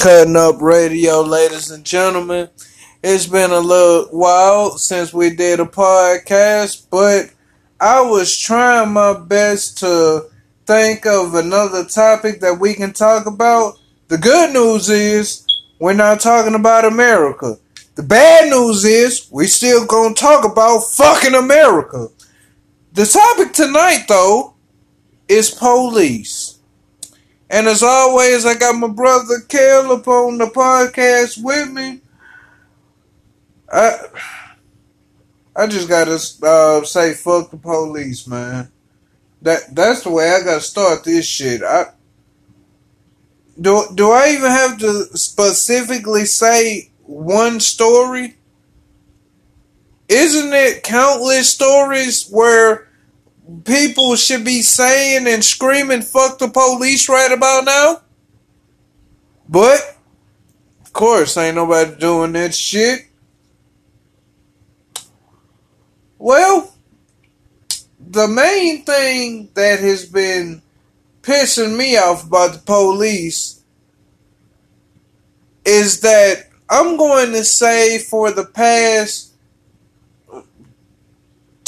Cutting Up Radio, ladies and gentlemen. It's been a little while since we did a podcast, but I was trying my best to think of another topic that we can talk about. The good news is we're not talking about America. The bad news is we still gonna talk about fucking America. The topic tonight though is police. And as always, I got my brother Caleb on the podcast with me. I I just gotta uh, say fuck the police, man. That that's the way I gotta start this shit. I do do I even have to specifically say one story? Isn't it countless stories where people should be saying and screaming fuck the police right about now? But of course ain't nobody doing that shit. Well, the main thing that has been pissing me off about the police is that I'm going to say for the past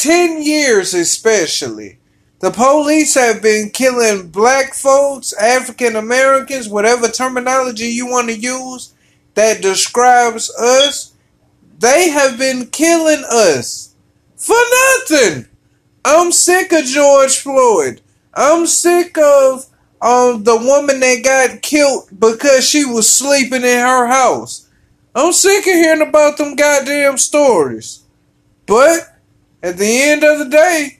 10 years, especially, the police have been killing black folks, African Americans, whatever terminology you want to use that describes us. They have been killing us for nothing. I'm sick of George Floyd. I'm sick of um, the woman that got killed because she was sleeping in her house. I'm sick of hearing about them goddamn stories. But at the end of the day,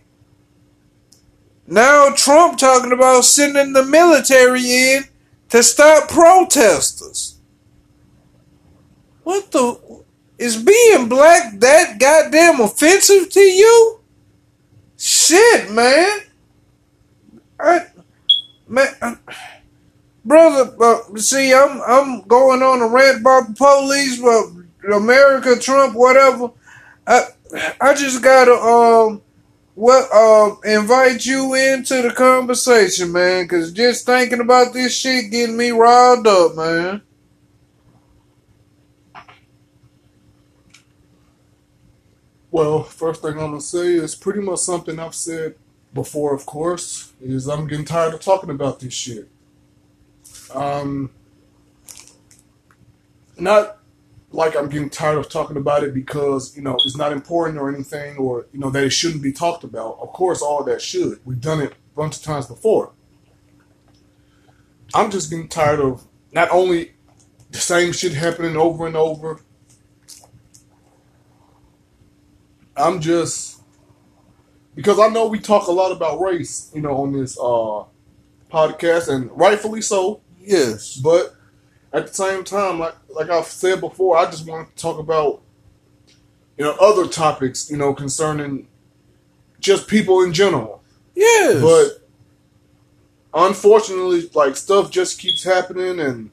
now Trump talking about sending the military in to stop protesters. What the is being black that goddamn offensive to you? Shit, man. I, man, I, brother. Uh, see, I'm I'm going on a rant about the police, but America, Trump, whatever. I I just gotta um what um invite you into the conversation, man, because just thinking about this shit getting me riled up, man. Well, first thing I'm gonna say is pretty much something I've said before, of course, is I'm getting tired of talking about this shit. Um, not like I'm getting tired of talking about it because, you know, it's not important or anything or, you know, that it shouldn't be talked about. Of course, all that should. We've done it a bunch of times before. I'm just getting tired of not only the same shit happening over and over. I'm just because I know we talk a lot about race, you know, on this uh podcast and rightfully so. Yes. But at the same time, like like I've said before, I just want to talk about you know other topics, you know, concerning just people in general. Yes. But unfortunately, like stuff just keeps happening, and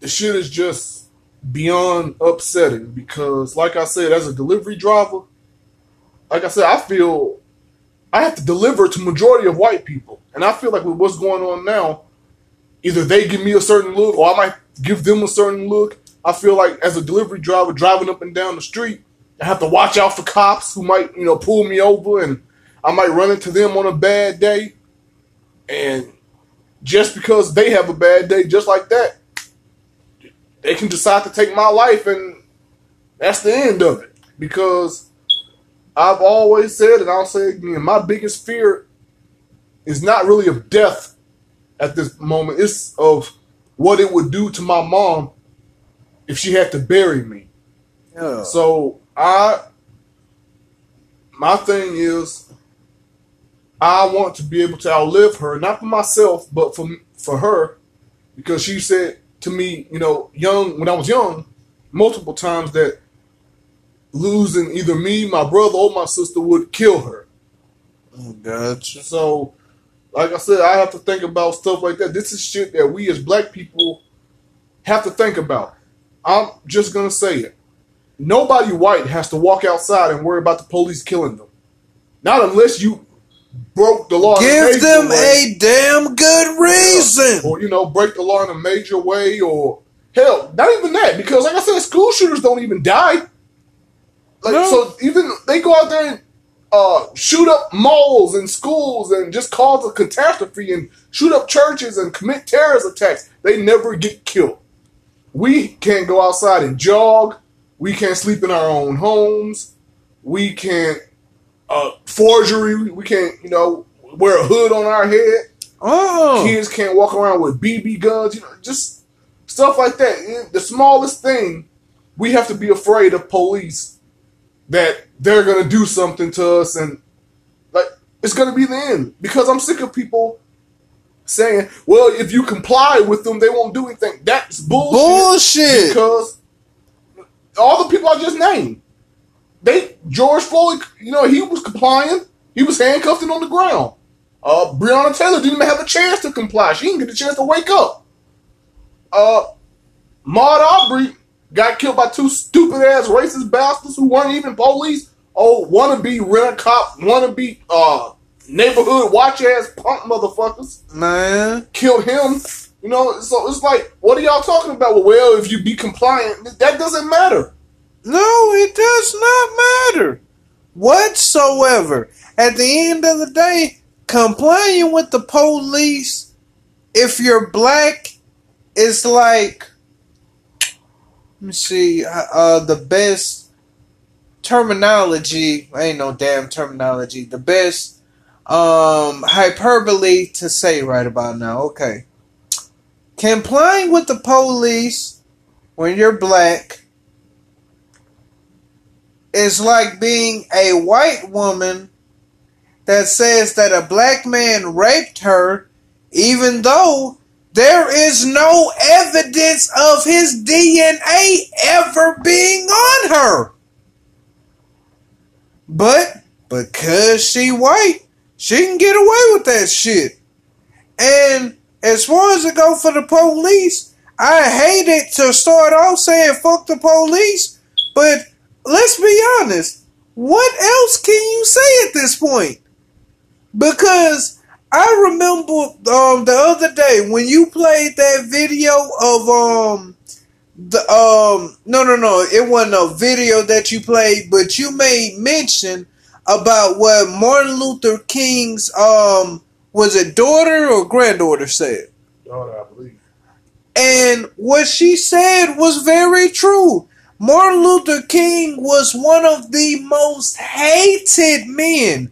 the shit is just beyond upsetting because, like I said, as a delivery driver, like I said, I feel I have to deliver to majority of white people, and I feel like with what's going on now, either they give me a certain look or I might give them a certain look. I feel like as a delivery driver driving up and down the street, I have to watch out for cops who might, you know, pull me over and I might run into them on a bad day. And just because they have a bad day, just like that, they can decide to take my life and that's the end of it. Because I've always said, and I'll say again, my biggest fear is not really of death at this moment. It's of what it would do to my mom if she had to bury me. Yeah. So I, my thing is, I want to be able to outlive her, not for myself, but for for her, because she said to me, you know, young when I was young, multiple times that losing either me, my brother, or my sister would kill her. Oh, gotcha. So, like I said, I have to think about stuff like that. This is shit that we as black people have to think about. I'm just gonna say it. Nobody white has to walk outside and worry about the police killing them. Not unless you broke the law. in a Give them way, a damn good reason. or you know, break the law in a major way, or hell, not even that. Because like I said, school shooters don't even die. Like No. so, even they go out there and uh, shoot up malls and schools and just cause a catastrophe and shoot up churches and commit terrorist attacks. They never get killed. We can't go outside and jog. We can't sleep in our own homes. We can't uh, forgery. We can't, you know, wear a hood on our head. Oh, Kids can't walk around with BB guns. You know, just stuff like that. The smallest thing, we have to be afraid of police that they're gonna do something to us, and like it's gonna be the end. Because I'm sick of people saying, "Well, if you comply with them, they won't do anything." That's bullshit. bullshit. Because all the people I just named, they George Floyd, you know, he was complying. He was handcuffed and on the ground. Uh, Breonna Taylor didn't even have a chance to comply. She didn't get a chance to wake up. Uh, Ahmaud Arbery got killed by two stupid ass racist bastards who weren't even police. Oh, wanna be rent a cop, wanna be uh neighborhood watch ass punk motherfuckers Man, killed him. You know, so it's like, what are y'all talking about? Well, if you be compliant, that doesn't matter. no, it does not matter whatsoever. At the end of the day, complying with the police, if you're black, is like, me see, uh, uh, the best terminology. Ain't no damn terminology. The best um hyperbole to say right about now. Okay. Complying with the police when you're black is like being a white woman that says that a black man raped her even though there is no evidence of his DNA ever being on her. But because she white, she can get away with that shit. And as far as it go for the police, I hate it to start off saying fuck the police, but let's be honest, what else can you say at this point? Because I remember um the other day when you played that video of um the um no no no it wasn't a video that you played but you made mention about what Martin Luther King's um was it daughter or granddaughter said Daughter, I believe. and what she said was very true. Martin Luther King was one of the most hated men.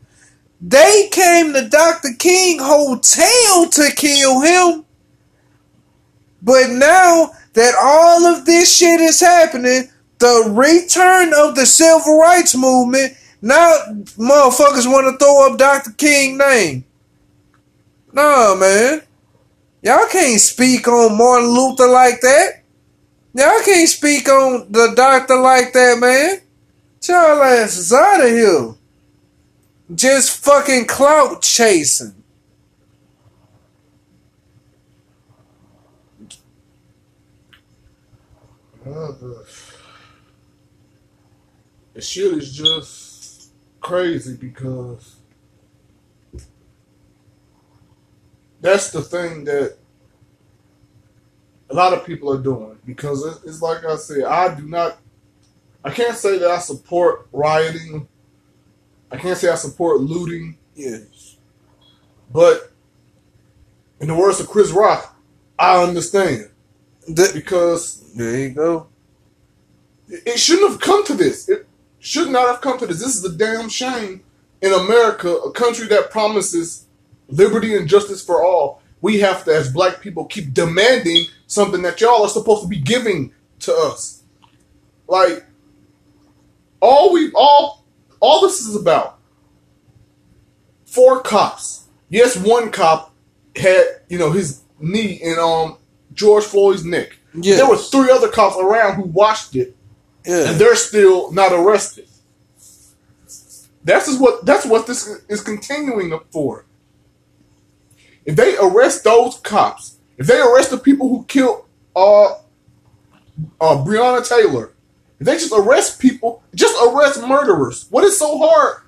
They came to Dr. King Hotel to kill him. But now that all of this shit is happening, the return of the civil rights movement, now motherfuckers want to throw up Dr. King name. Nah, man. Y'all can't speak on Martin Luther like that. Y'all can't speak on the doctor like that, man. Y'all asses out of here. Just fucking clout chasing. The shit is just crazy because that's the thing that a lot of people are doing. Because it's like I said, I do not, I can't say that I support rioting. I can't say I support looting. Yes. But in the words of Chris Rock, I understand That, because there you go. it shouldn't have come to this. It should not have come to this. This is a damn shame in America, a country that promises liberty and justice for all. We have to, as black people, keep demanding something that y'all are supposed to be giving to us. Like all we all all this is about. Four cops. Yes, one cop had, you know, his knee in um George Floyd's neck. Yeah. There were three other cops around who watched it Yeah. and they're still not arrested. That's is what that's what this is continuing for. If they arrest those cops, if they arrest the people who killed uh uh Breonna Taylor, they just arrest people, just arrest murderers. What is so hard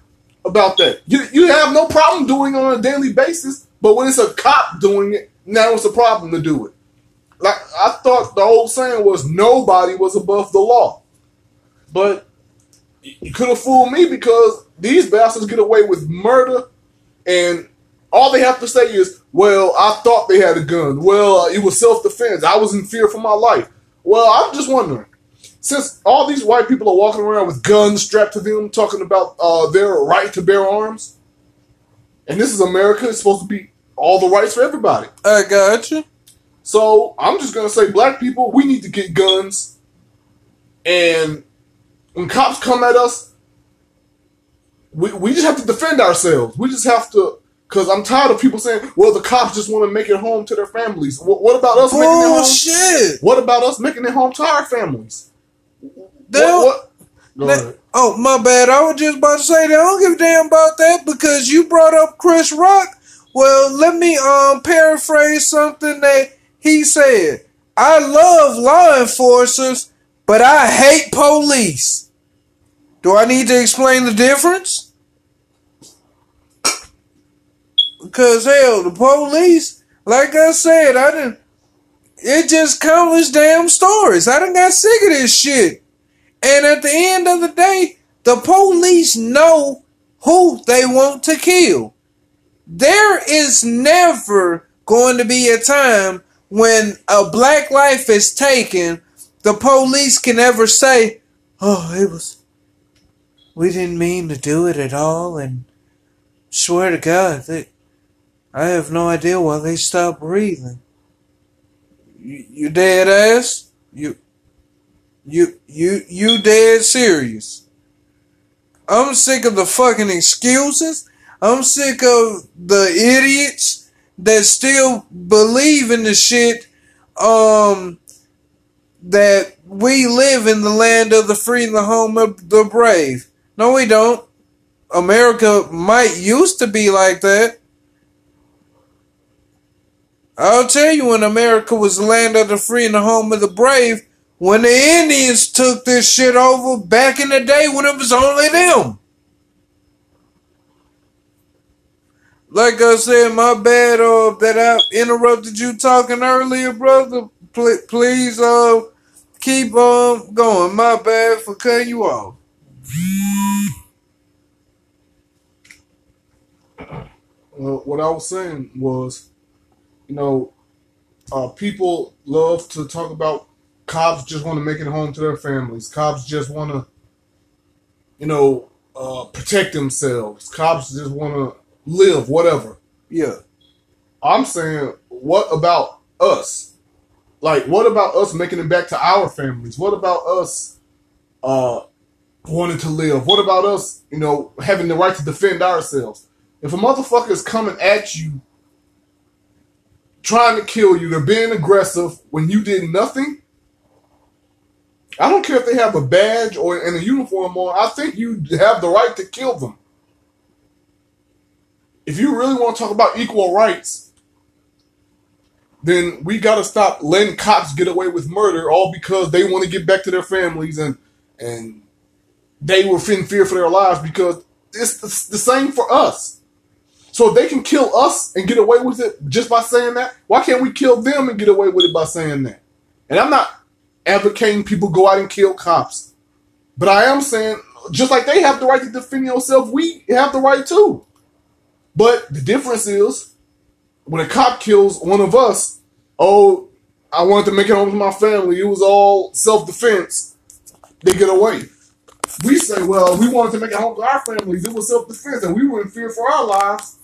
about that. You you have no problem doing on a daily basis, but when it's a cop doing it, now it's a problem to do it. Like I thought the old saying was nobody was above the law. But you could have fooled me because these bastards get away with murder and all they have to say is, well, I thought they had a gun. Well, it was self defense. I was in fear for my life. Well, I'm just wondering, since all these white people are walking around with guns strapped to them, talking about uh, their right to bear arms, and this is America, it's supposed to be all the rights for everybody. I got you. So I'm just gonna say, black people, we need to get guns, and when cops come at us, we we just have to defend ourselves. We just have to. Cause I'm tired of people saying, "Well, the cops just want to make it home to their families." What, what about us making it home? Bullshit. What about us making it home to our families? They What, what? Oh, my bad. I was just about to say that I don't give a damn about that because you brought up Chris Rock. Well, let me um paraphrase something that he said. I love law enforcers, but I hate police. Do I need to explain the difference? Because hell, the police, like I said, I didn't. It just countless damn stories. I done got sick of this shit. And at the end of the day, the police know who they want to kill. There is never going to be a time when a black life is taken, the police can ever say, Oh, it was, we didn't mean to do it at all. And swear to God, they, I have no idea why they stopped breathing. You, you dead ass? You, you you you dead serious. I'm sick of the fucking excuses. I'm sick of the idiots that still believe in the shit um that we live in the land of the free and the home of the brave. No we don't. America might used to be like that. I'll tell you when America was the land of the free and the home of the brave, when the Indians took this shit over back in the day when it was only them. Like I said, my bad uh, that I interrupted you talking earlier, brother. Pl- please uh, keep um, going. My bad for cutting you off. Well, what I was saying was, you know, uh, people love to talk about cops just want to make it home to their families. Cops just want to, you know, uh, protect themselves. Cops just want to live, whatever. Yeah. I'm saying, what about us? Like, what about us making it back to our families? What about us uh, wanting to live? What about us, you know, having the right to defend ourselves? If a motherfucker is coming at you, trying to kill you, they're being aggressive when you did nothing. I don't care if they have a badge or in a uniform on. I think you have the right to kill them. If you really want to talk about equal rights, then we got to stop letting cops get away with murder all because they want to get back to their families and and they were in fear for their lives because it's the, the same for us. So if they can kill us and get away with it just by saying that, why can't we kill them and get away with it by saying that? And I'm not advocating people go out and kill cops, but I am saying just like they have the right to defend yourself, we have the right too. But the difference is when a cop kills one of us, oh, I wanted to make it home to my family. It was all self defense. They get away. We say, well, we wanted to make it home to our families. It was self defense, and we were in fear for our lives.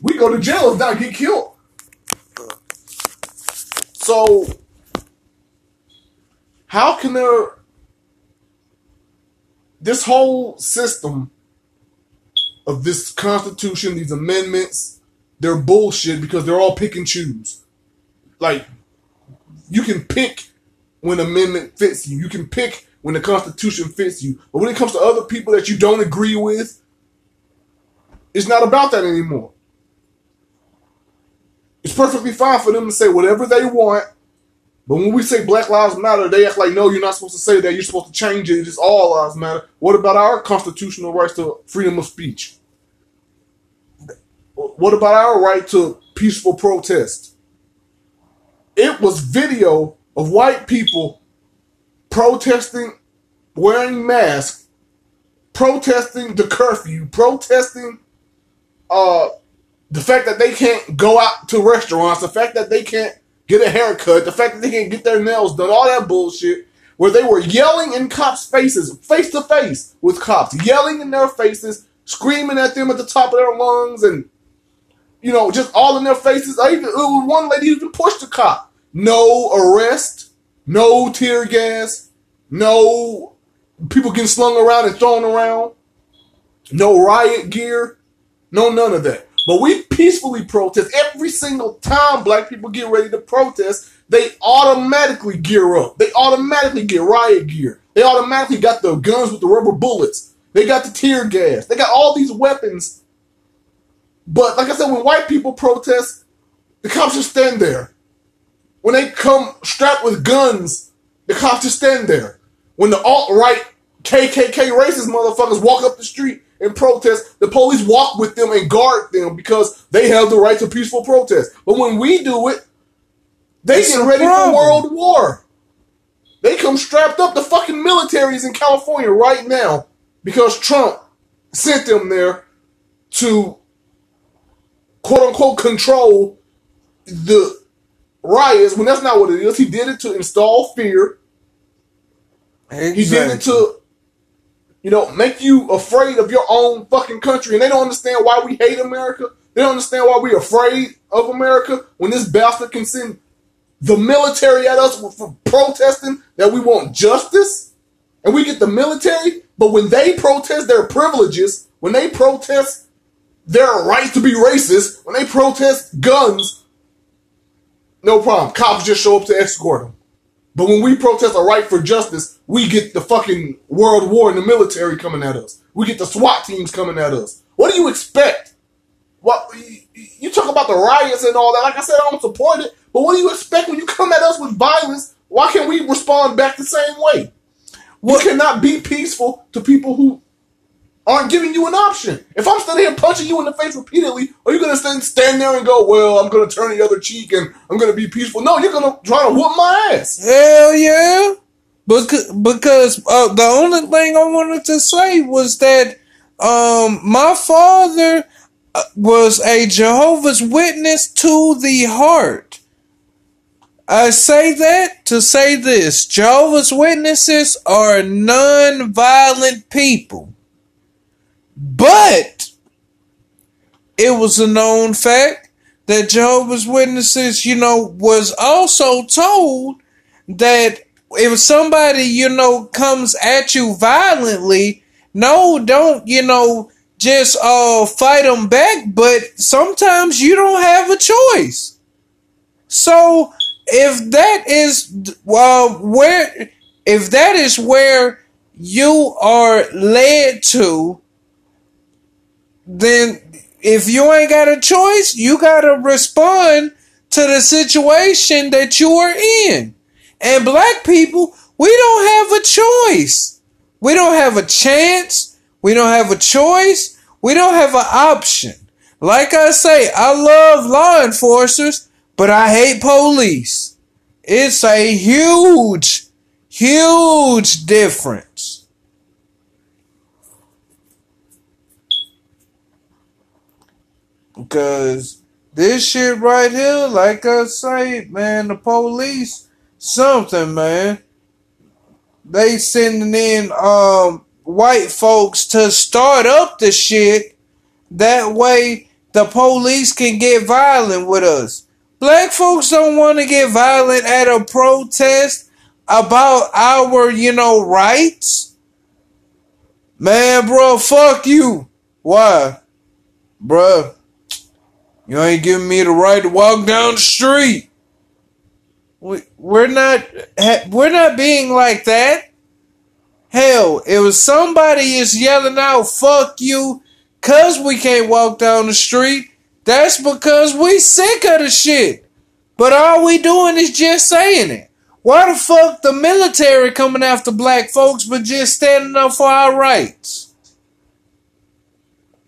We go to jail if not get killed. So, how can there? This whole system of this constitution, these amendments, they're bullshit because they're all pick and choose. Like, you can pick when amendment fits you. You can pick when the Constitution fits you. But when it comes to other people that you don't agree with, it's not about that anymore. It's perfectly fine for them to say whatever they want. But when we say Black Lives Matter, they act like, no, you're not supposed to say that. You're supposed to change it. It's all lives matter. What about our constitutional rights to freedom of speech? What about our right to peaceful protest? It was video of white people protesting, wearing masks, protesting the curfew, protesting uh, the fact that they can't go out to restaurants, the fact that they can't get a haircut, the fact that they can't get their nails done, all that bullshit, where they were yelling in cops' faces, face to face with cops, yelling in their faces, screaming at them at the top of their lungs, and you know, just all in their faces. I even one lady even pushed a cop. No arrest, no tear gas, no people getting slung around and thrown around, no riot gear, no none of that. But we peacefully protest every single time black people get ready to protest. They automatically gear up. They automatically get riot gear. They automatically got the guns with the rubber bullets. They got the tear gas. They got all these weapons. But like I said, when white people protest, the cops just stand there. When they come strapped with guns, the cops just stand there. When the alt right KKK racist motherfuckers walk up the street, and protest, the police walk with them and guard them because they have the right to peaceful protest. But when we do it, they it's get ready problem. for World War. They come strapped up. The fucking militaries in California right now because Trump sent them there to quote unquote control the riots when that's not what it is. He did it to install fear. Exactly. He did it to you know, make you afraid of your own fucking country. And they don't understand why we hate America. They don't understand why we're afraid of America when this bastard can send the military at us for protesting that we want justice. And we get the military. But when they protest their privileges, when they protest their right to be racist, when they protest guns, no problem. Cops just show up to escort them. But when we protest a right for justice, we get the fucking world war and the military coming at us. We get the SWAT teams coming at us. What do you expect? What you talk about the riots and all that? Like I said, I don't support it. But what do you expect when you come at us with violence? Why can't we respond back the same way? We cannot be peaceful to people who aren't giving you an option. If I'm standing here punching you in the face repeatedly, are you going to stand, stand there and go, well, I'm going to turn the other cheek and I'm going to be peaceful? No, you're going to try to whoop my ass. Hell yeah. Because, because uh, the only thing I wanted to say was that um, my father uh, was a Jehovah's Witness to the heart. I say that to say this Jehovah's Witnesses are non violent people. But it was a known fact that Jehovah's Witnesses, you know, was also told that if somebody, you know, comes at you violently, no, don't, you know, just uh fight them back, but sometimes you don't have a choice. So if that is well where if that is where you are led to then if you ain't got a choice, you got to respond to the situation that you are in. And black people, we don't have a choice. We don't have a chance. We don't have a choice. We don't have an option. Like I say, I love law enforcers, but I hate police. It's a huge, huge difference. Because this shit right here, like I say, man, the police, something, man. They sending in um white folks to start up the shit. That way the police can get violent with us. Black folks don't want to get violent at a protest about our, you know, rights. Man, bro, fuck you. Why? Bruh, you ain't giving me the right to walk down the street. We, we're not, we're not being like that. Hell, if somebody is yelling out, fuck you, cause we can't walk down the street, that's because we sick of the shit. But all we doing is just saying it. Why the fuck the military coming after black folks but just standing up for our rights?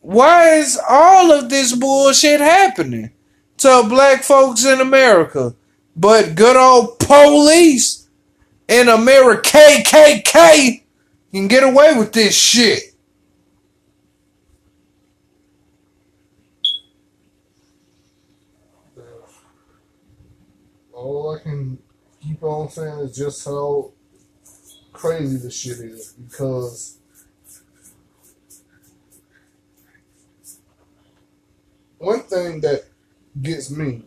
Why is all of this bullshit happening to black folks in America? But good old police in America KKK can get away with this shit. All I can keep on saying is just how crazy this shit is because one thing that gets me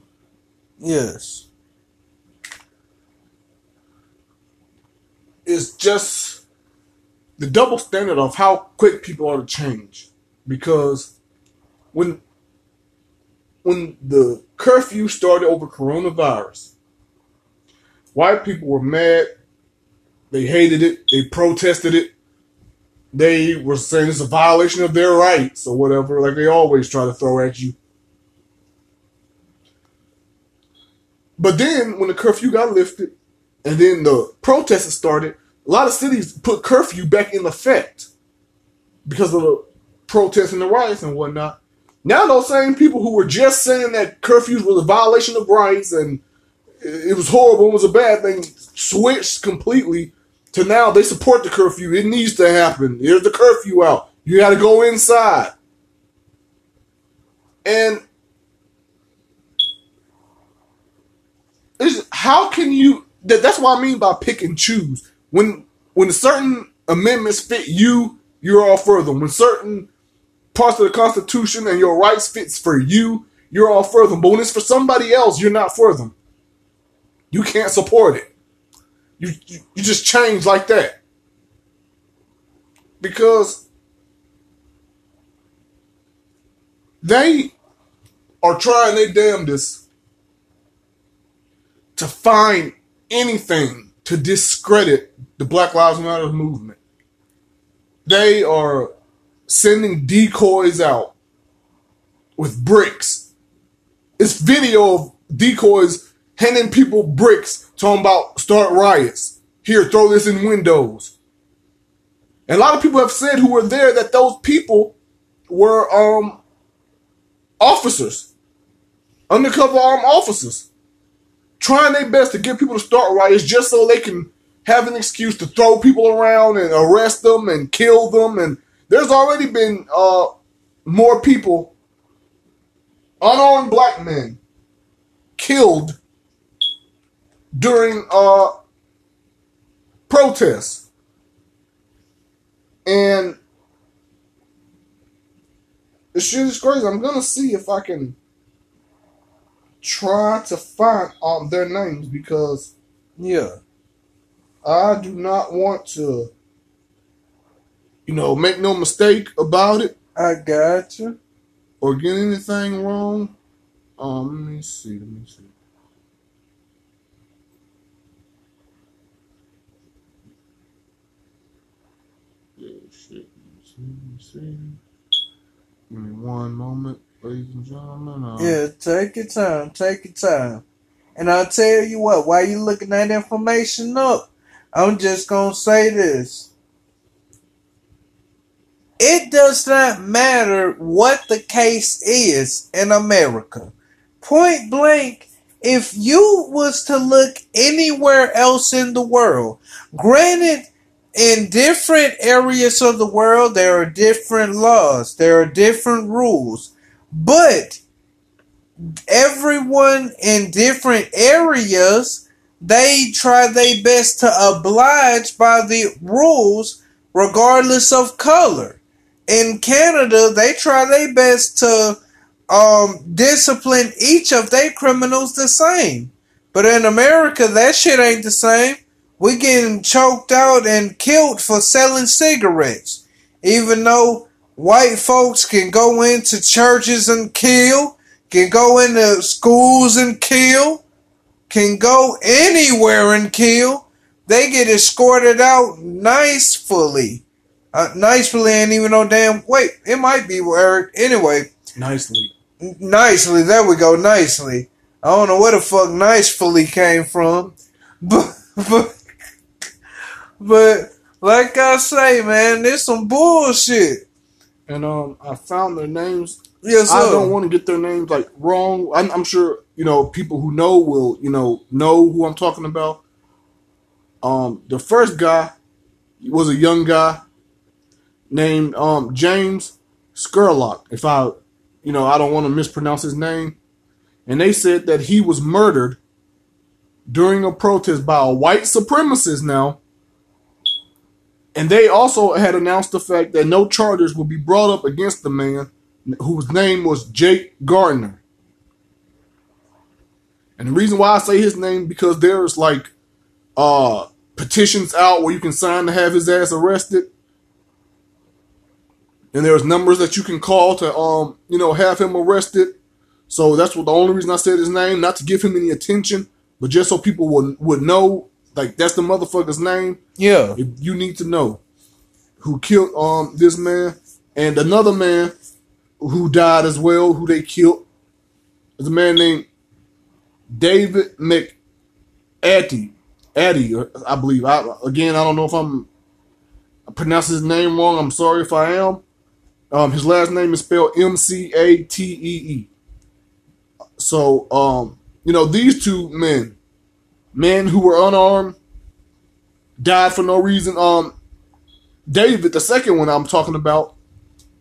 Yes. Is just the double standard of how quick people are to change. Because when when the curfew started over coronavirus, white people were mad. They hated it. They protested it. They were saying it's a violation of their rights or whatever, like they always try to throw at you. But then when the curfew got lifted and then the protests started, a lot of cities put curfew back in effect because of the protests and the riots and whatnot. Now those same people who were just saying that curfews was a violation of rights and it was horrible, it was a bad thing, switched completely to now they support the curfew. It needs to happen. Here's the curfew out. You got to go inside. And how can you? That, that's what I mean by pick and choose. When when certain amendments fit you, you're all for them. When certain parts of the Constitution and your rights fits for you, you're all for them. But when it's for somebody else, you're not for them. You can't support it. You you, you just change like that because they are trying their damnedest to find anything to discredit the Black Lives Matter movement. They are sending decoys out with bricks. It's video of decoys handing people bricks, talking about start riots. Here, throw this in windows. And a lot of people have said who were there that those people were um officers, undercover armed officers, trying their best to get people to start riots just so they can have an excuse to throw people around and arrest them and kill them. And there's already been uh more people, unarmed black men, killed during uh protests. And this shit is crazy. I'm gonna see if I can try to find um their names because Yeah. I do not want to, you know, make no mistake about it I got you. or get anything wrong. Um, let me see. Let me see. Yeah, shit. Let me see. Let me see. Give me one moment, ladies and gentlemen. Uh, Yeah, take your time. Take your time. And I'll tell you what, while you looking that information up, I'm just going to say this. It does not matter what the case is in America. Point blank, if you was to look anywhere else in the world, granted, in different areas of the world, there are different laws, there are different rules, but everyone in different areas they try their best to oblige by the rules regardless of color. In canada they try their best to um, discipline each of their criminals the same. But in america that shit ain't the same. We getting choked out and killed for selling cigarettes. Even though white folks can go into churches and kill can go into schools and kill, can go anywhere and kill. They get escorted out nicely. Fully. Uh, nicely ain't even no damn. Wait, it might be word. Anyway, nicely. nicely. There we go. Nicely. I don't know where the fuck nicely came from, but but, but like I say, man, there's some bullshit. And um, I found their names. Yes, I don't want to get their names like wrong. I'm, I'm sure you know people who know will you know know who I'm talking about. Um, the first guy was a young guy named um James Scurlock. If I, you know, I don't want to mispronounce his name. And they said that he was murdered during a protest by a white supremacist now. And they also had announced the fact that no charges will be brought up against the man whose name was Jake Gardner. And the reason why I say his name because there's like uh petitions out where you can sign to have his ass arrested. And there's numbers that you can call to um, you know, have him arrested. So that's what the only reason I said his name, not to give him any attention, but just so people would would know like that's the motherfucker's name. Yeah. If you need to know who killed um this man and another man who died as well, who they killed, is a man named David McAtee. Addy, I believe. I again, I don't know if I'm pronouncing his name wrong. I'm sorry if I am. Um, his last name is spelled M C A T E E. So, um, you know, these two men, men who were unarmed, died for no reason. Um, David, the second one I'm talking about,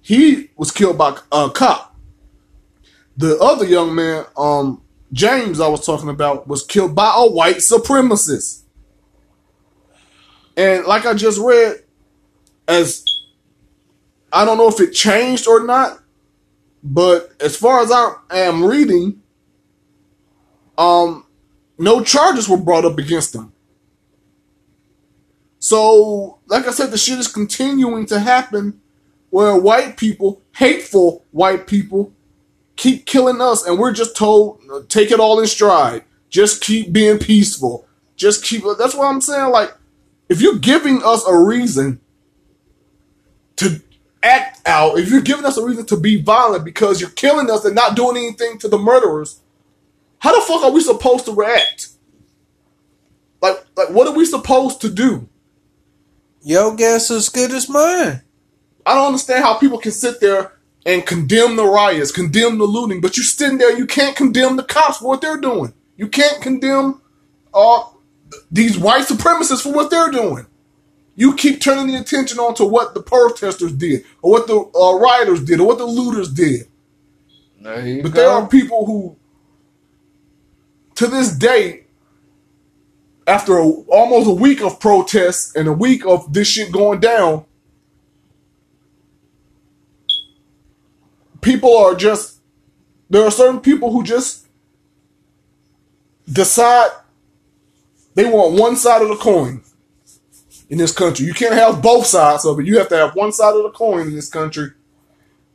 he was killed by a cop. The other young man, um, James, I was talking about, was killed by a white supremacist. And like I just read, as I don't know if it changed or not, but as far as I am reading, um, no charges were brought up against them. So, like I said, the shit is continuing to happen where white people, hateful white people, keep killing us, and we're just told take it all in stride. Just keep being peaceful. Just keep. That's what I'm saying. Like, if you're giving us a reason to act out, if you're giving us a reason to be violent because you're killing us and not doing anything to the murderers, how the fuck are we supposed to react? Like, like, what are we supposed to do? Your guess is as good as mine. I don't understand how people can sit there and condemn the riots, condemn the looting, but you're sitting there, you can't condemn the cops for what they're doing. You can't condemn uh, these white supremacists for what they're doing. You keep turning the attention on to what the protesters did, or what the uh, rioters did, or what the looters did. There you But go. there are people who, to this day, after a, almost a week of protests and a week of this shit going down, people are just, there are certain people who just decide they want one side of the coin in this country. You can't have both sides of it. You have to have one side of the coin in this country.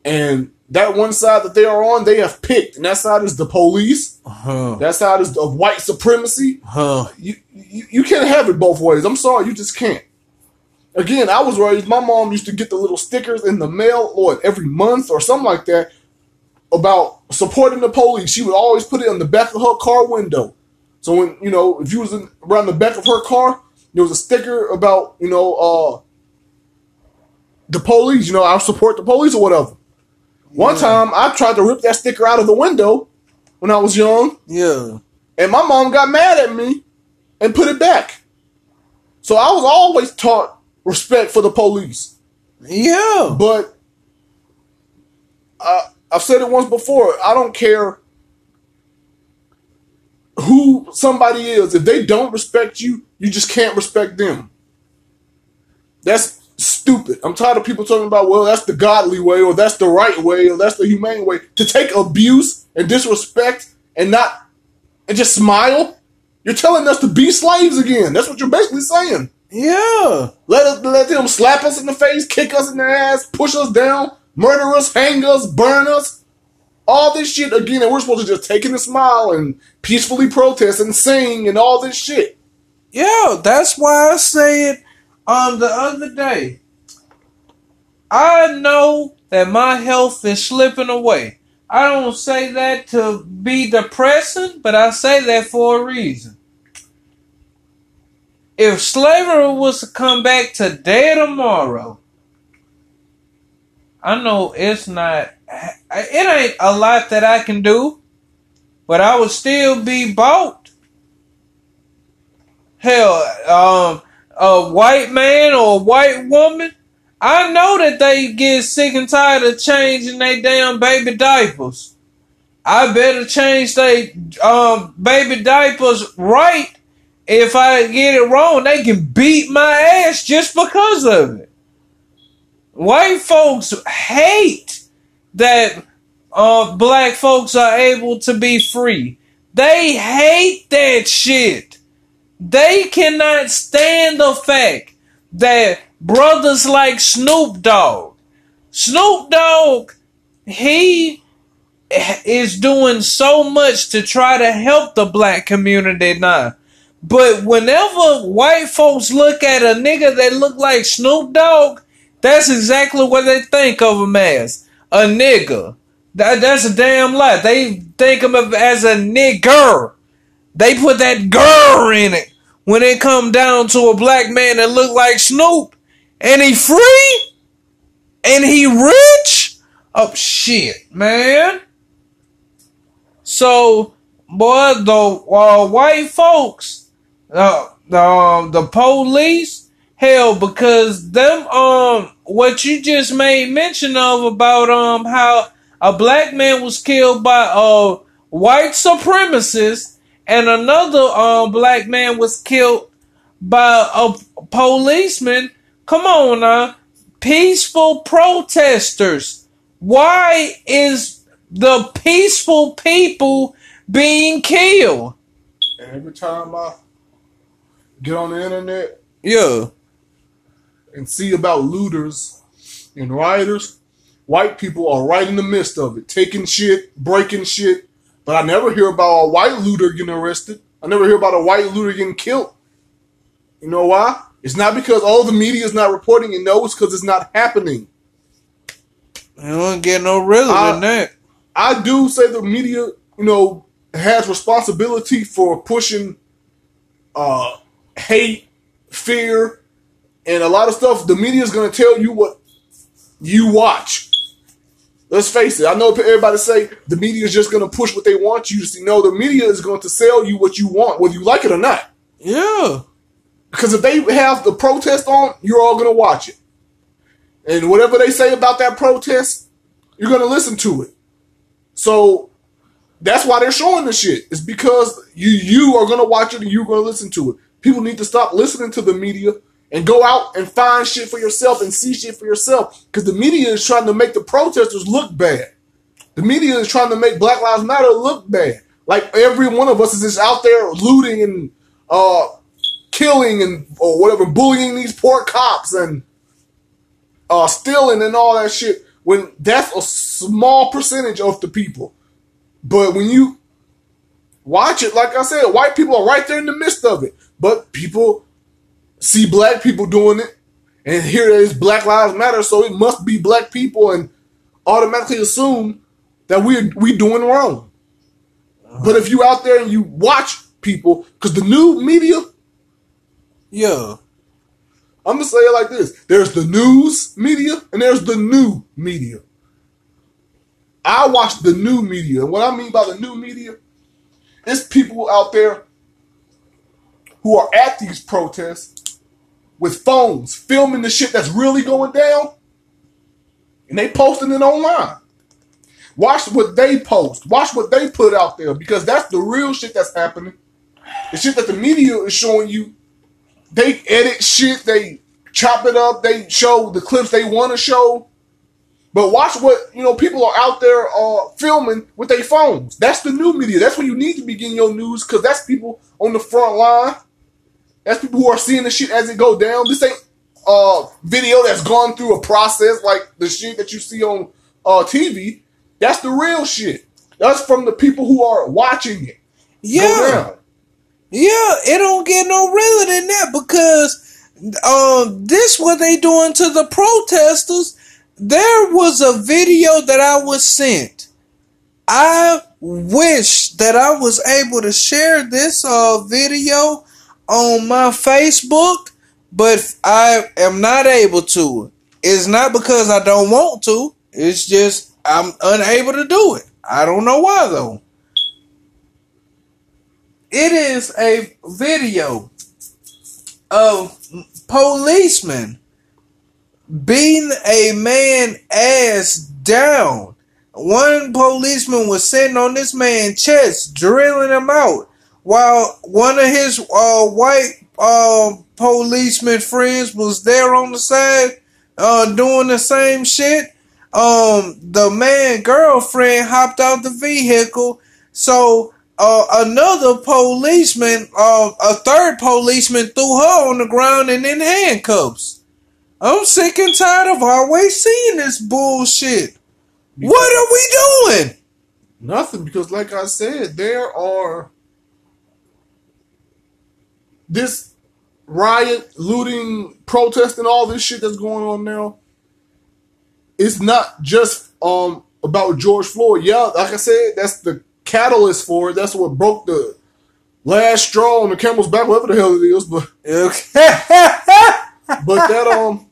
And that one side that they are on, they have picked. And that side is the police. Huh. That side is of white supremacy. Huh. You, you you can't have it both ways. I'm sorry, you just can't. Again, I was raised. My mom used to get the little stickers in the mail, or every month or something like that, about supporting the police. She would always put it on the back of her car window. So when you know, if you was in, around the back of her car, there was a sticker about you know uh the police. You know, I support the police or whatever. One time, I tried to rip that sticker out of the window when I was young. Yeah. And my mom got mad at me and put it back. So I was always taught respect for the police. Yeah. But uh, I've said it once before. I don't care who somebody is. If they don't respect you, you just can't respect them. That's stupid. I'm tired of people talking about, well, that's the godly way, or that's the right way, or that's the humane way. To take abuse and disrespect and not and just smile. You're telling us to be slaves again. That's what you're basically saying. Yeah. Let us let them slap us in the face, kick us in the ass, push us down, murder us, hang us, burn us. All this shit again, and we're supposed to just take it and smile and peacefully protest and sing and all this shit. Yeah, that's why I said on the other day. I know that my health is slipping away. I don't say that to be depressing, but I say that for a reason. if slavery was to come back today or tomorrow, I know it's not, it ain't a lot that I can do, but I would still be bought. Hell, um, a white man or a white woman, I know that they get sick and tired of changing their damn baby diapers. I better change their um, baby diapers right. If I get it wrong, they can beat my ass just because of it. White folks hate that uh, black folks are able to be free. They hate that shit. They cannot stand the fact that brothers like Snoop Dogg, Snoop Dogg, he is doing so much to try to help the black community now. But whenever white folks look at a nigga that look like Snoop Dogg, that's exactly what they think of him as. A nigga. That, that's a damn lie. They think of him as a nigger. They put that girl in it when it come down to a black man that look like Snoop and he free and he rich. Oh shit, man. So, boy, the uh, white folks, uh, the um, the police, hell, because them um what you just made mention of about um how a black man was killed by a white supremacist and another um black man was killed by a policeman. Come on now, peaceful protesters. Why is the peaceful people being killed? And every time I get on the internet, yeah, and see about looters and rioters, white people are right in the midst of it, taking shit, breaking shit. But I never hear about a white looter getting arrested. I never hear about a white looter getting killed. You know why? It's not because all the media is not reporting it. No, it's because it's not happening. You don't get no realer I, than that. I do say the media, you know, has responsibility for pushing uh, hate, fear, and a lot of stuff. The media is going to tell you what you watch. Let's face it. I know everybody say the media is just going to push what they want you to see. No, the media is going to sell you what you want, whether you like it or not. Yeah. Because if they have the protest on, you're all going to watch it. And whatever they say about that protest, you're going to listen to it. So that's why they're showing the shit. It's because you you are going to watch it and you're going to listen to it. People need to stop listening to the media and go out and find shit for yourself and see shit for yourself. Because the media is trying to make the protesters look bad. The media is trying to make Black Lives Matter look bad. Like every one of us is just out there looting and uh, killing and or whatever, bullying these poor cops and uh, stealing and all that shit. When that's a small percentage of the people, but when you watch it, like I said, white people are right there in the midst of it. But people see black people doing it, and here it is Black Lives Matter, so it must be black people, and automatically assume that we we doing wrong. Uh-huh. But if you out there and you watch people, because the new media, yeah, I'm gonna say it like this: there's the news media and there's the new media. I watch the new media, and what I mean by the new media, it's people out there who are at these protests with phones filming the shit that's really going down, and they posting it online. Watch what they post. Watch what they put out there because that's the real shit that's happening. The shit that the media is showing you they edit shit, they chop it up, they show the clips they want to show. But watch what you know. People are out there uh, filming with their phones. That's the new media. That's when you need to be getting your news because that's people on the front line. That's people who are seeing the shit as it go down. This ain't uh video that's gone through a process like the shit that you see on uh TV. That's the real shit. That's from the people who are watching it. Yeah. Yeah, it don't get no realer than that because um this what they doing to the protesters. There was a video that I was sent. I wish that I was able to share this uh video on my Facebook, but I am not able to. It's not because I don't want to. It's just I'm unable to do it. I don't know why though. It is a video of policemen beating a man ass down. One policeman was sitting on this man's chest, drilling him out, while one of his uh, white uh, policeman friends was there on the side uh, doing the same shit. Um, the man girlfriend hopped out the vehicle, so uh, another policeman, uh, a third policeman, threw her on the ground and in handcuffs. I'm sick and tired of always seeing this bullshit. What are we doing? Nothing, because like I said, there are this riot, looting, protest, and all this shit that's going on now. It's not just um about George Floyd. Yeah, like I said, that's the catalyst for it. That's what broke the last straw on the camel's back, whatever the hell it is. But but that um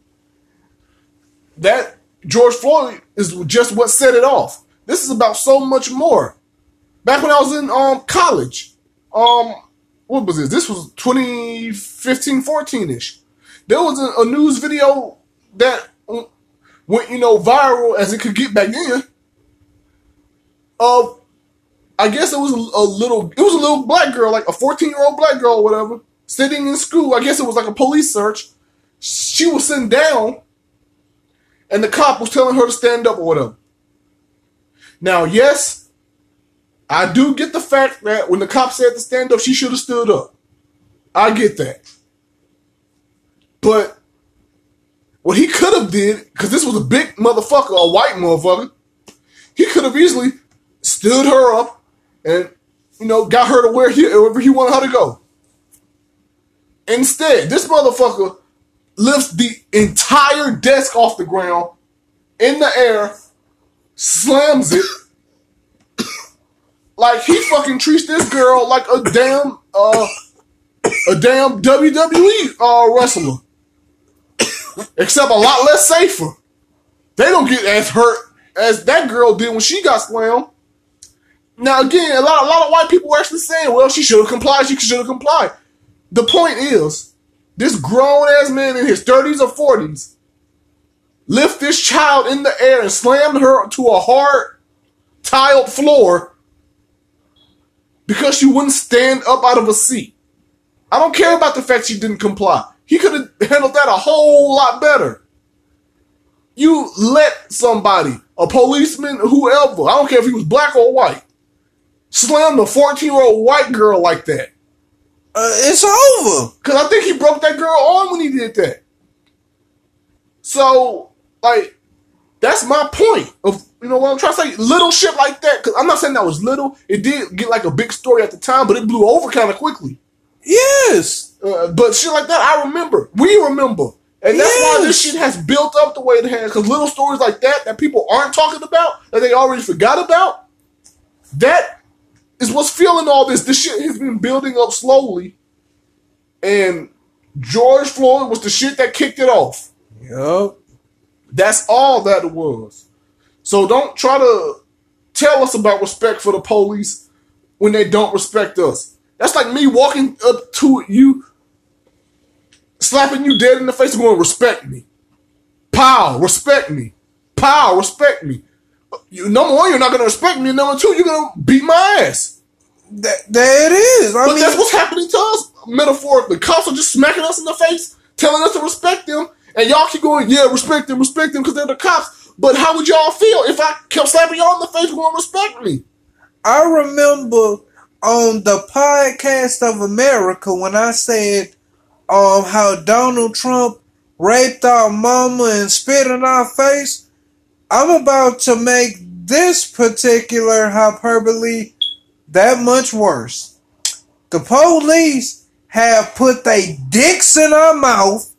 that George Floyd is just what set it off. This is about so much more. Back when I was in um college, um what was this? This was 2015, 14 ish. There was a, a news video that went, you know, viral as it could get back then. Of, I guess it was a, a little, it was a little black girl, like a 14 year old black girl or whatever, sitting in school. I guess it was like a police search. She was sitting down, and the cop was telling her to stand up or whatever. Now, yes, I do get the fact that when the cop said to stand up, she should have stood up. I get that. But what he could have did, because this was a big motherfucker, a white motherfucker, he could have easily stood her up and, you know, got her to where he, wherever he wanted her to go. Instead, this motherfucker lifts the entire desk off the ground in the air, slams it, like he fucking treats this girl like a damn uh a damn WWE uh wrestler. Except a lot less safer. They don't get as hurt as that girl did when she got slammed. Now again, a lot a lot of white people were actually saying, well, she should have complied, she should have complied. The point is, this grown ass man in his 30s or 40s lift this child in the air and slammed her to a hard tiled floor because she wouldn't stand up out of a seat. I don't care about the fact she didn't comply. He could have handled that a whole lot better. You let somebody, a policeman, whoever, I don't care if he was black or white, slam a 14 year old white girl like that. Uh, it's over. Because I think he broke that girl arm when he did that. So, like, that's my point of you know what I'm trying to say. Little shit like that. Because I'm not saying that was little. It did get like a big story at the time, but it blew over kind of quickly. Yes. Uh, but shit like that, I remember. We remember. And that's yes. why this shit has built up the way it has. Because little stories like that that people aren't talking about, that they already forgot about, that is what's fueling all this. This shit has been building up slowly. And George Floyd was the shit that kicked it off. Yep. That's all that it was. So don't try to tell us about respect for the police when they don't respect us. That's like me walking up to you, slapping you dead in the face and going, respect me. Pow, respect me. Pow, respect me. You, number one, you're not going to respect me. Number two, you're going to beat my ass. That, there it is. I but mean, that's what's happening to us, metaphorically. Cops are just smacking us in the face, telling us to respect them, and y'all keep going, yeah, respect them, respect them, because they're the cops. But how would y'all feel if I kept slapping y'all in the face going, respect me? I remember on the podcast of America when I said um how Donald Trump raped our mama and spit in our face. I'm about to make this particular hyperbole that much worse. The police have put their dicks in our mouth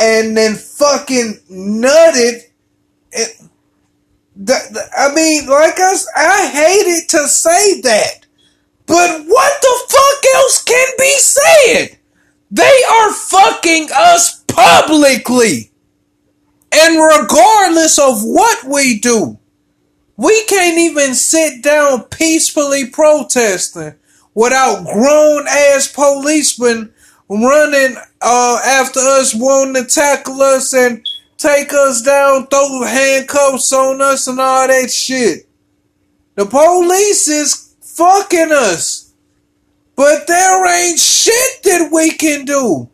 and then fucking nutted. The, the, I mean, like us, I hated to say that, but what the fuck else can be said? They are fucking us publicly. And regardless of what we do, we can't even sit down peacefully protesting without grown ass policemen running uh, after us, wanting to tackle us and take us down, throw handcuffs on us, and all that shit. The police is fucking us. But there ain't shit that we can do.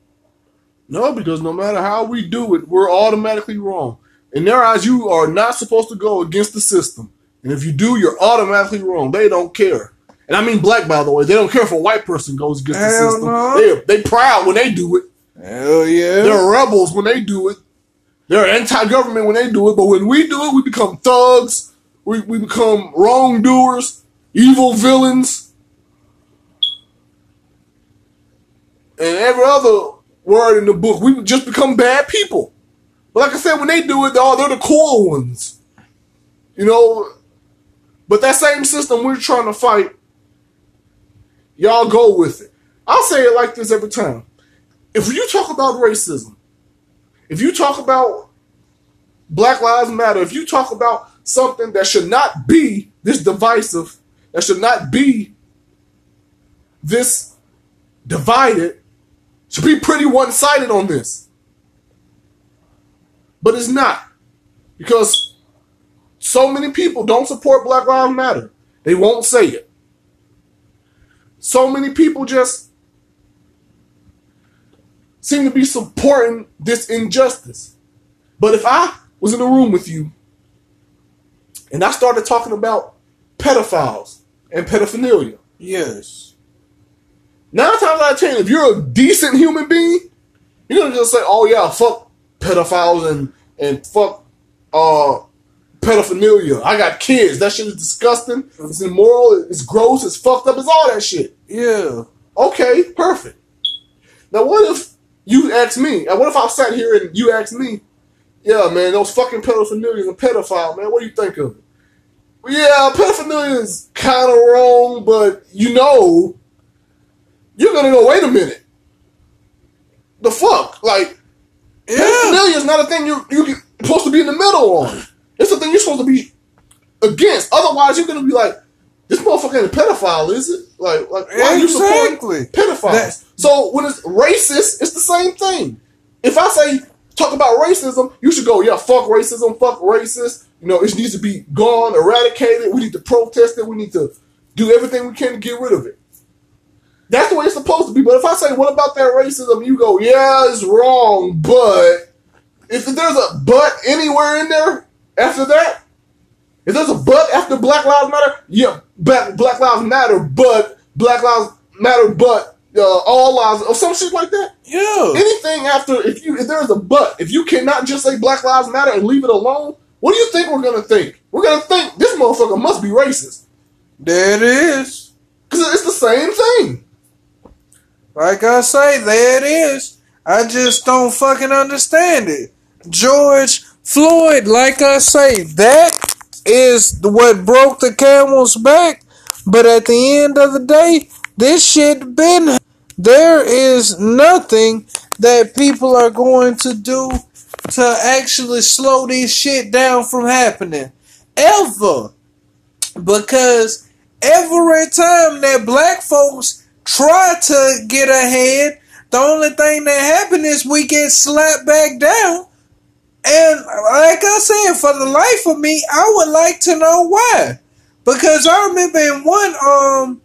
No, because no matter how we do it, we're automatically wrong. In their eyes, you are not supposed to go against the system. And if you do, you're automatically wrong. They don't care. And I mean black, by the way. They don't care if a white person goes against Hell the system. no. They, they proud when they do it. Hell yeah. They're rebels when they do it. They're anti-government when they do it. But when we do it, we become thugs. We, we become wrongdoers, evil villains. And every other word in the book, we just become bad people. But like I said, when they do it, oh, they're the cool ones. You know, but that same system we're trying to fight, y'all go with it. I'll say it like this every time. If you talk about racism, if you talk about Black Lives Matter, if you talk about something that should not be this divisive, that should not be this divided, should be pretty one sided on this. But it's not. Because so many people don't support Black Lives Matter. They won't say it. So many people just seem to be supporting this injustice. But if I was in a room with you and I started talking about pedophiles and pedophilia, Yes. nine times out of ten, if you're a decent human being, you're gonna just say, "Oh yeah, fuck pedophiles and and fuck uh pedophilia. I got kids. That shit is disgusting. It's immoral. It's gross. It's fucked up. It's all that shit." Yeah. Okay, perfect. Now, what if you ask me? and What if I sat here and you asked me? Yeah, man, those fucking pedophilia and pedophile, man. What do you think of it? Yeah, pedophilia is kind of wrong, but you know, you're gonna go. Wait a minute. The fuck, like Yeah. pedophilia is not a thing you you're supposed to be in the middle on. It's a thing you're supposed to be against. Otherwise, you're gonna be like, this motherfucker ain't a pedophile, is it? Like, like why are you Exactly. supporting pedophiles? That- so when it's racist, it's the same thing. If I say talk about racism, you should go, yeah, fuck racism, fuck racist. You know, it needs to be gone, eradicated. We need to protest it. We need to do everything we can to get rid of it. That's the way it's supposed to be. But if I say, what about that racism? You go, yeah, it's wrong, but if there's a but anywhere in there after that, if there's a but after Black Lives Matter, yeah, Black, Black Lives Matter, but Black Lives Matter, but uh, all lives, or some shit like that. Yeah. Anything after, if you if there's a but, if you cannot just say Black Lives Matter and leave it alone, what do you think we're gonna think? We're gonna think this motherfucker must be racist There it is. because it's the same thing. Like I say, there it is. I just don't fucking understand it. George Floyd, like I say, that is what broke the camel's back. But at the end of the day, this shit been. There is nothing that people are going to do to actually slow this shit down from happening. Ever. Because every time that black folks try to get ahead, the only thing that happens is we get slapped back down. And like I said, for the life of me, I would like to know why. Because I remember in one um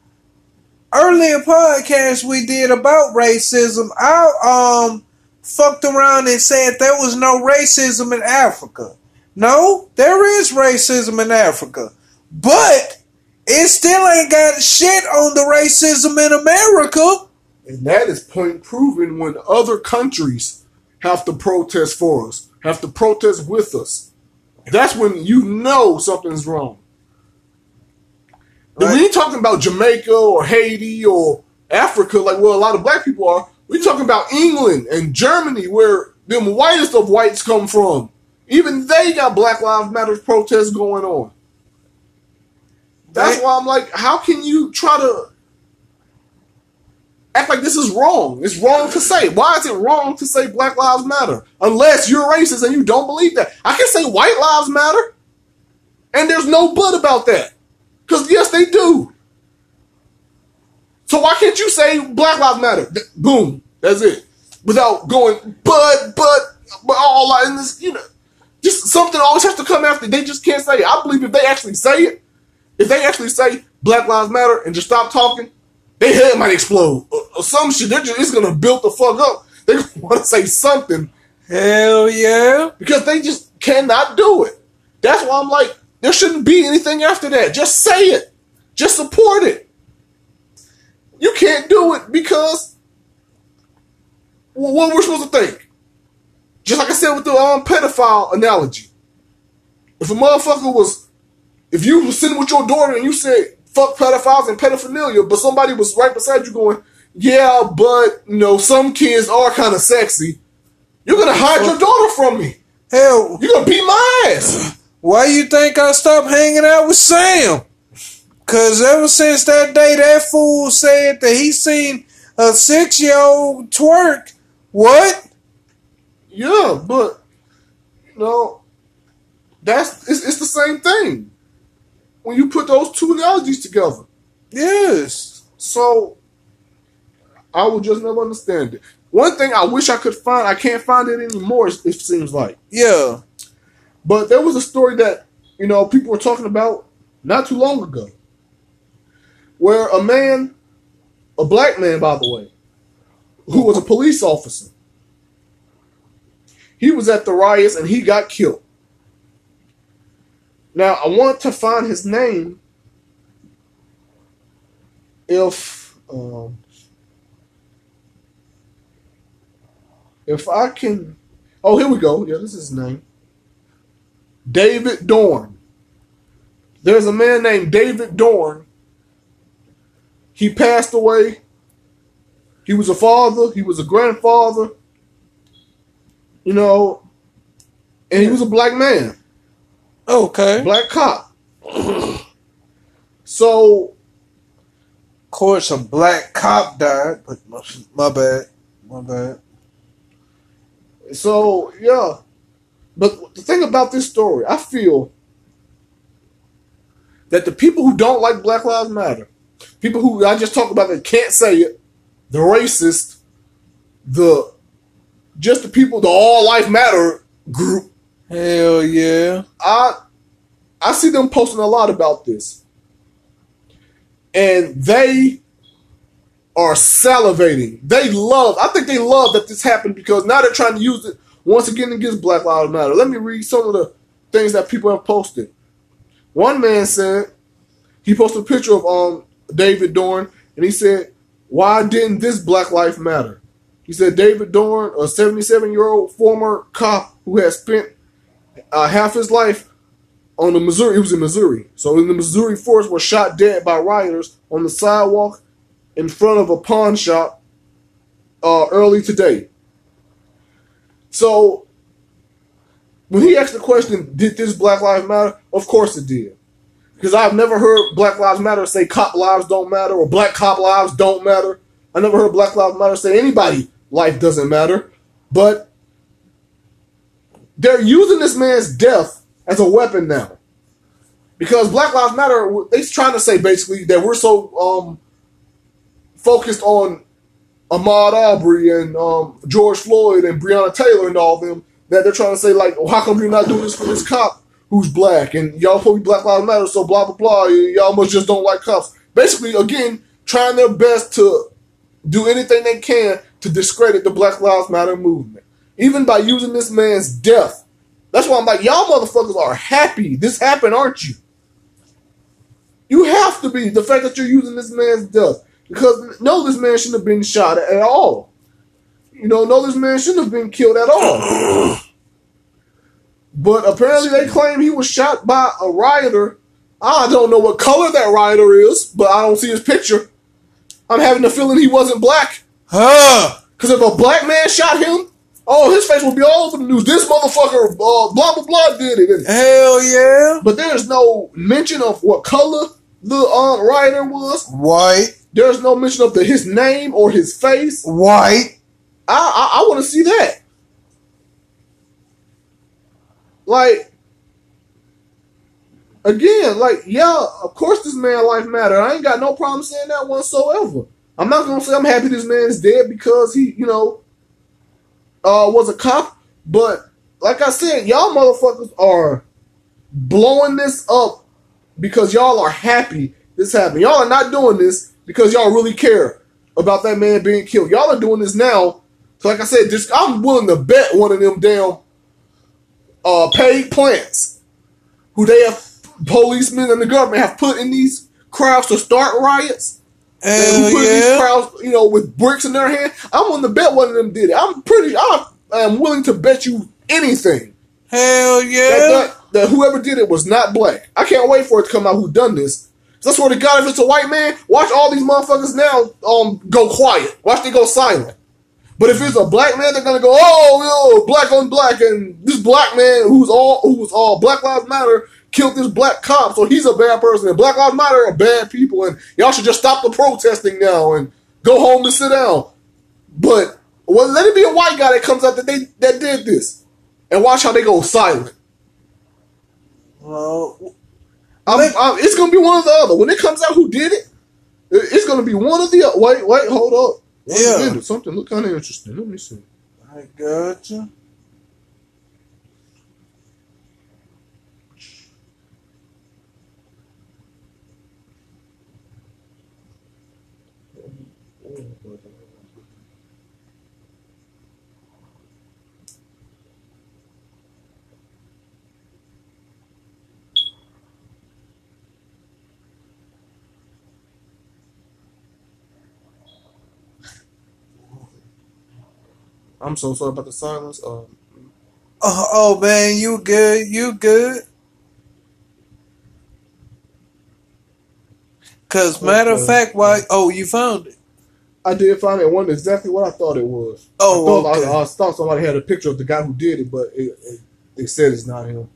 earlier podcast we did about racism, I um fucked around and said there was no racism in Africa. No, there is racism in Africa. But it still ain't got shit on the racism in America. And that is point proven when other countries have to protest for us, have to protest with us. That's when you know something's wrong. Right. we ain't talking about Jamaica or Haiti or Africa like where a lot of black people are. We're talking about England and Germany where them whitest of whites come from. Even they got Black Lives Matter protests going on. That's why I'm like, how can you try to act like this is wrong. It's wrong to say. Why is it wrong to say Black Lives Matter? Unless you're racist and you don't believe that. I can say White Lives Matter, and there's no but about that. Because yes, they do. So why can't you say Black Lives Matter? Boom, that's it. Without going, but, but, but all in this, you know, just something always has to come after. They just can't say it. I believe if they actually say it, if they actually say Black Lives Matter and just stop talking, their head might explode or, or some shit. They're just, it's gonna build the fuck up. They want to say something Hell yeah. because they just cannot do it. That's why I'm like, there shouldn't be anything after that. Just say it. Just support it. You can't do it because well, what we're supposed to think. Just like I said with the um, pedophile analogy. If a motherfucker was, if you was sitting with your daughter and you said fuck pedophiles and pedophilia, but somebody was right beside you going, yeah, but you know some kids are kind of sexy. You're gonna hide your daughter from me. Hell, You're gonna beat my ass. Why you think I stopped hanging out with Sam? Cause ever since that day that fool said that he seen a six year old twerk, what? Yeah, but you know, that's it's, it's the same thing when you put those two analogies together. Yes. So I would just never understand it. One thing I wish I could find, I can't find it anymore. It seems like, Yeah. But there was a story that you know people were talking about not too long ago, where a man, a black man, by the way, who was a police officer, he was at the riots and he got killed. Now I want to find his name. If um, if I can, oh here we go. Yeah, this is his name. David Dorn. There's a man named David Dorn. He passed away. He was a father. He was a grandfather. You know, and he was a black man, Okay. black cop. so Of course, a black cop died, but my, my bad. My bad. So yeah, but the thing about this story, I feel that the people who don't like Black Lives Matter, people who I just talked about that can't say it, the racist, the just the people, the All Life Matter group, Hell yeah. I I see them posting a lot about this, and they are salivating. They love. I think they love that this happened because now they're trying to use it once again against Black Lives Matter. Let me read some of the things that people have posted. One man said he posted a picture of um David Dorn, and he said, "Why didn't this Black Life Matter?" He said David Dorn, a 77 year old former cop who has spent uh, half his life on the Missouri. He was in Missouri, so in the Missouri forest was shot dead by rioters on the sidewalk in front of a pawn shop uh, early today. So when he asked the question, "Did this Black Lives Matter?" Of course it did, because I've never heard Black Lives Matter say cop lives don't matter or black cop lives don't matter. I never heard Black Lives Matter say anybody life doesn't matter, but they're using this man's death as a weapon now. Because Black Lives Matter, they're trying to say basically that we're so um, focused on Ahmaud Arbery and um, George Floyd and Breonna Taylor and all them that they're trying to say like, well, how come you're not doing this for this cop who's black and y'all supposed Black Lives Matter, so blah blah blah. Y'all must just don't like cops. Basically, again, trying their best to do anything they can to discredit the Black Lives Matter movement, even by using this man's death. That's why I'm like, y'all motherfuckers are happy this happened, aren't you? You have to be the fact that you're using this man's death because no, this man shouldn't have been shot at all. You know, no, this man shouldn't have been killed at all. But apparently, they claim he was shot by a rioter. I don't know what color that rioter is, but I don't see his picture. I'm having a feeling he wasn't black. Huh. Because if a black man shot him, oh, his face would be all over the news. This motherfucker, uh, blah, blah, blah, did it. Hell yeah. but there's no mention of what color the um, rioter was. White. There's no mention of the, his name or his face. White. I I, I want to see that. Like again, like yeah, of course this man life matter. I ain't got no problem saying that whatsoever. I'm not gonna say I'm happy this man is dead because he, you know, uh, was a cop. But like I said, y'all motherfuckers are blowing this up because y'all are happy this happened. Y'all are not doing this because y'all really care about that man being killed. Y'all are doing this now. So like I said, just I'm willing to bet one of them damn uh, paid plants who they have policemen and the government have put in these crowds to start riots. and who put in these crowds, you know, with bricks in their hand. I'm willing to bet one of them did it. I'm pretty. I'm, I'm willing to bet you anything Hell that, yeah. that, that whoever did it was not black. I can't wait for it to come out who done this. I swear to God, if it's a white man, watch all these motherfuckers now um go quiet. Watch they go silent. But if it's a black man, they're gonna go, oh, yo, black on black, and this black man who's all who's all Black Lives Matter killed this black cop, so he's a bad person, and Black Lives Matter are bad people, and y'all should just stop the protesting now and go home and sit down. But well, let it be a white guy that comes out that they that did this, and watch how they go silent. Well, I'm, I'm, it's gonna be one or the other. When it comes out who did it, it- it's gonna be one of the other. Wait, wait, hold up. Yeah. Something look kind of interesting. Let me see. I got I'm so sorry about the silence. Um, Oh, oh man, you good? You good? Cause matter of fact, why? Oh, you found it. I did find it wasn't exactly what I thought it was. Oh, I thought, okay. I, I thought somebody had a picture of the guy who did it, but it, it, they said it's not him.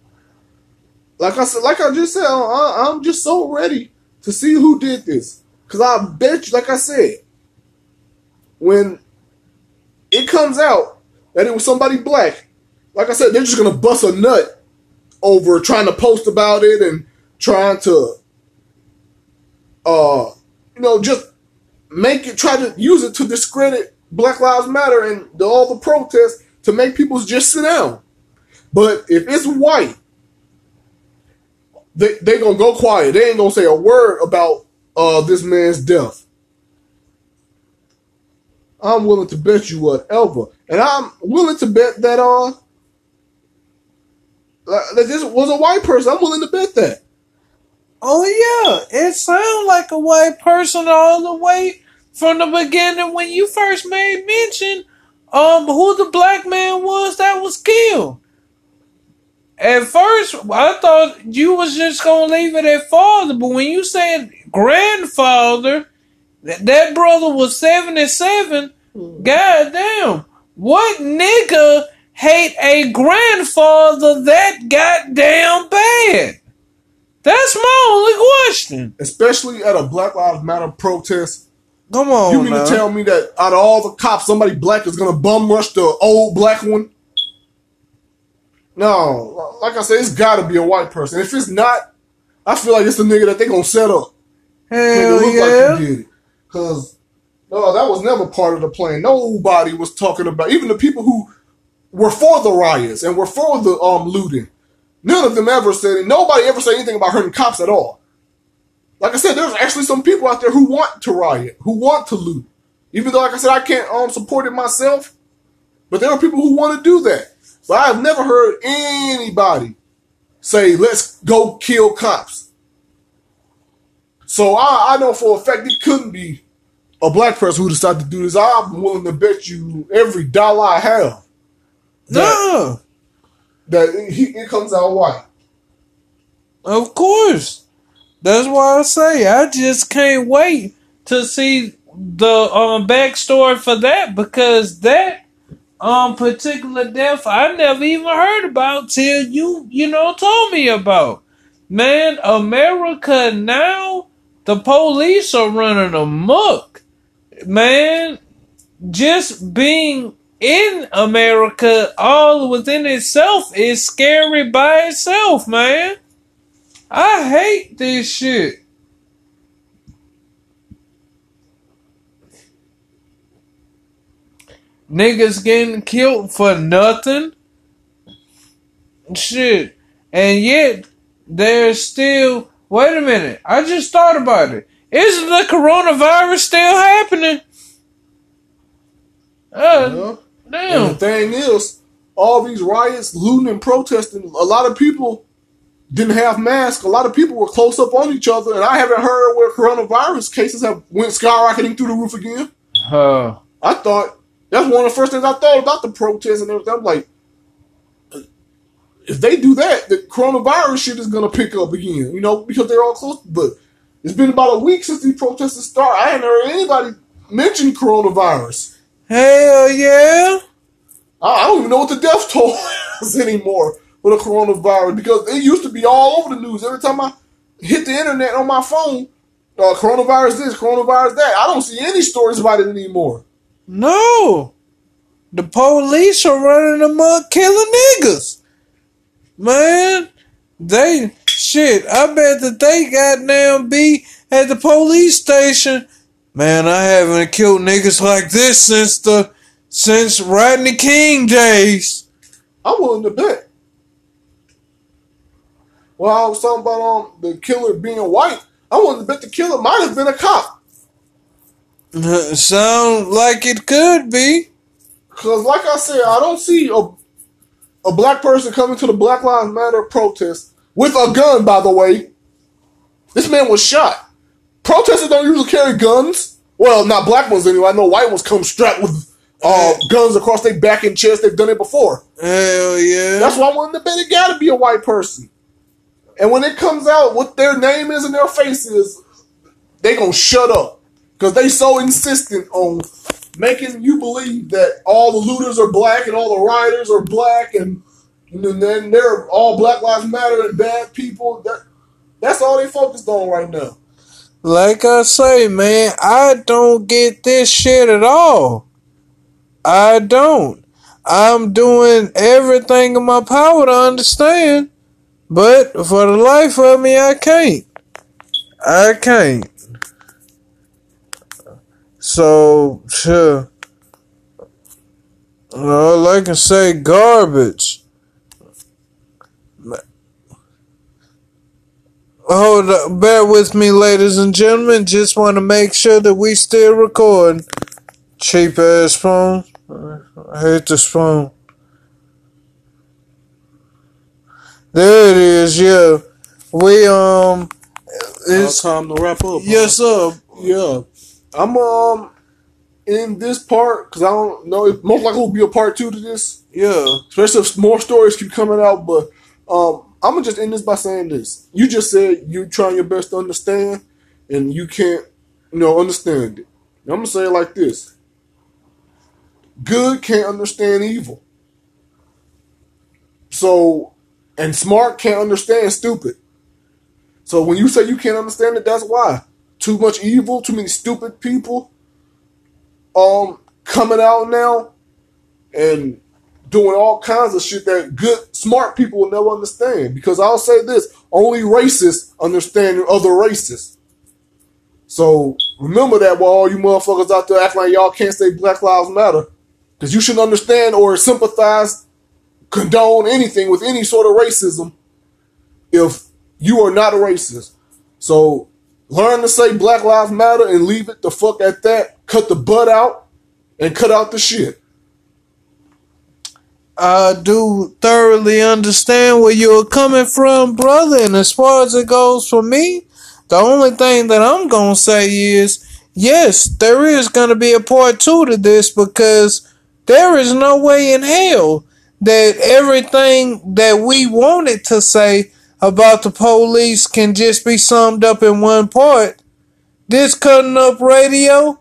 Like I said, like I just said, I, I'm just so ready to see who did this. Cause I bet you, like I said, when it comes out that it was somebody black, like I said, they're just gonna bust a nut over trying to post about it and trying to, uh, you know, just make it try to use it to discredit Black Lives Matter and the, all the protests to make people just sit down. But if it's white, they they gonna go quiet. They ain't gonna say a word about uh this man's death. I'm willing to bet you whatever, and I'm willing to bet that uh that this was a white person. I'm willing to bet that. Oh yeah, it sounded like a white person all the way from the beginning when you first made mention um who the black man was that was killed. At first, I thought you was just gonna leave it at father, but when you said grandfather, that, that brother was seventy seven. Hmm. Goddamn, what nigga hate a grandfather that goddamn bad? That's my only question. Especially at a Black Lives Matter protest. Come on, You mean now. to tell me that out of all the cops, somebody black is gonna bum rush the old black one? No, like I said, it's got to be a white person. If it's not, I feel like it's the nigga that they gonna set up. Make it Hell look yeah. like he did it. Cause no, that was never part of the plan. Nobody was talking about even the people who were for the riots and were for the um looting. None of them ever said nobody ever said anything about hurting cops at all. Like I said, there's actually some people out there who want to riot, who want to loot. Even though, like I said, I can't um support it myself, but there are people who want to do that. But I've never heard anybody say, "Let's go kill cops." So I, I know for a fact it couldn't be a black person who decided to do this. I'm willing to bet you every dollar I have No, that he, it comes out white. of course. That's why I say I just can't wait to see the um backstory for that because that um particular death I never even heard about till you you know told me about. Man, America now The police are running amok. Man, just being in America all within itself is scary by itself, man. I hate this shit. Niggas getting killed for nothing. Shit. And yet, there's still. Wait a minute. I just thought about it. Isn't the coronavirus still happening? Uh, Yeah. And the damn. thing is, all these riots, looting, and protesting, a lot of people didn't have masks. A lot of people were close up on each other, and I haven't heard where coronavirus cases have went skyrocketing through the roof again. Uh, I thought that's one of the first things I thought about the protests and everything. I'm like, if they do that, the coronavirus shit is gonna pick up again. You know, because they're all close. But it's been about a week since these protests started. I haven't heard anybody mention coronavirus. hell yeah. I, I don't even know what the death toll is anymore with the coronavirus because it used to be all over the news. Every time I hit the internet on my phone, uh, coronavirus this, coronavirus that. I don't see any stories about it anymore. No. The police are running amok killing niggas. Man, they shit. I bet that they goddamn be at the police station. Man, I haven't killed niggas like this since the since Rodney King days. I'm willing to bet. Well, I was talking about um the killer being white. I willing to bet the killer might have been a cop. Sound like it could be. Cause like I said, I don't see a a black person coming to the Black Lives Matter protest with a gun. By the way, this man was shot. Protesters don't usually carry guns. Well, not black ones anyway. I know white ones come strapped with uh, guns across their back and chest. They've done it before. Hell yeah. That's why I wanted to bet it got to be a white person. And when it comes out what their name is and their face is, they gonna shut up because they so insistent on making you believe that all the looters are black and all the rioters are black and, and then they're all Black Lives Matter and bad people. That that's all they focused on right now. Like I say, man, I don't get this shit at all. I don't. I'm doing everything in my power to understand, but for the life of me, I can't. I can't. So, sure. All I can say, garbage. Hold up, bear with me, ladies and gentlemen. Just want to make sure that we still record. Cheap ass phone. I hate this phone. There it is. Yeah, we um, it's time to wrap up. yes sir. Yeah, I'm um in this part because I don't know. It most likely will be a part two to this. Yeah, especially if more stories keep coming out. But um, I'm gonna just end this by saying this: you just said you're trying your best to understand, and you can't, you know, understand it. And I'm gonna say it like this: good can't understand evil. So, and smart can't understand stupid. So when you say you can't understand it, that's why. Too much evil, too many stupid people, um, coming out now, and doing all kinds of shit that good, smart people will never understand. Because I'll say this only racists understand other races. So remember that while all you motherfuckers out there acting like y'all can't say Black Lives Matter. Because you shouldn't understand or sympathize, condone anything with any sort of racism if you are not a racist. So learn to say Black Lives Matter and leave it the fuck at that. Cut the butt out and cut out the shit. I do thoroughly understand where you're coming from, brother. And as far as it goes for me, the only thing that I'm gonna say is yes, there is gonna be a part two to this because there is no way in hell that everything that we wanted to say about the police can just be summed up in one part. This cutting up radio,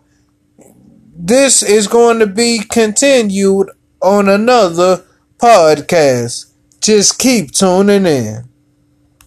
this is going to be continued on another podcast. Just keep tuning in.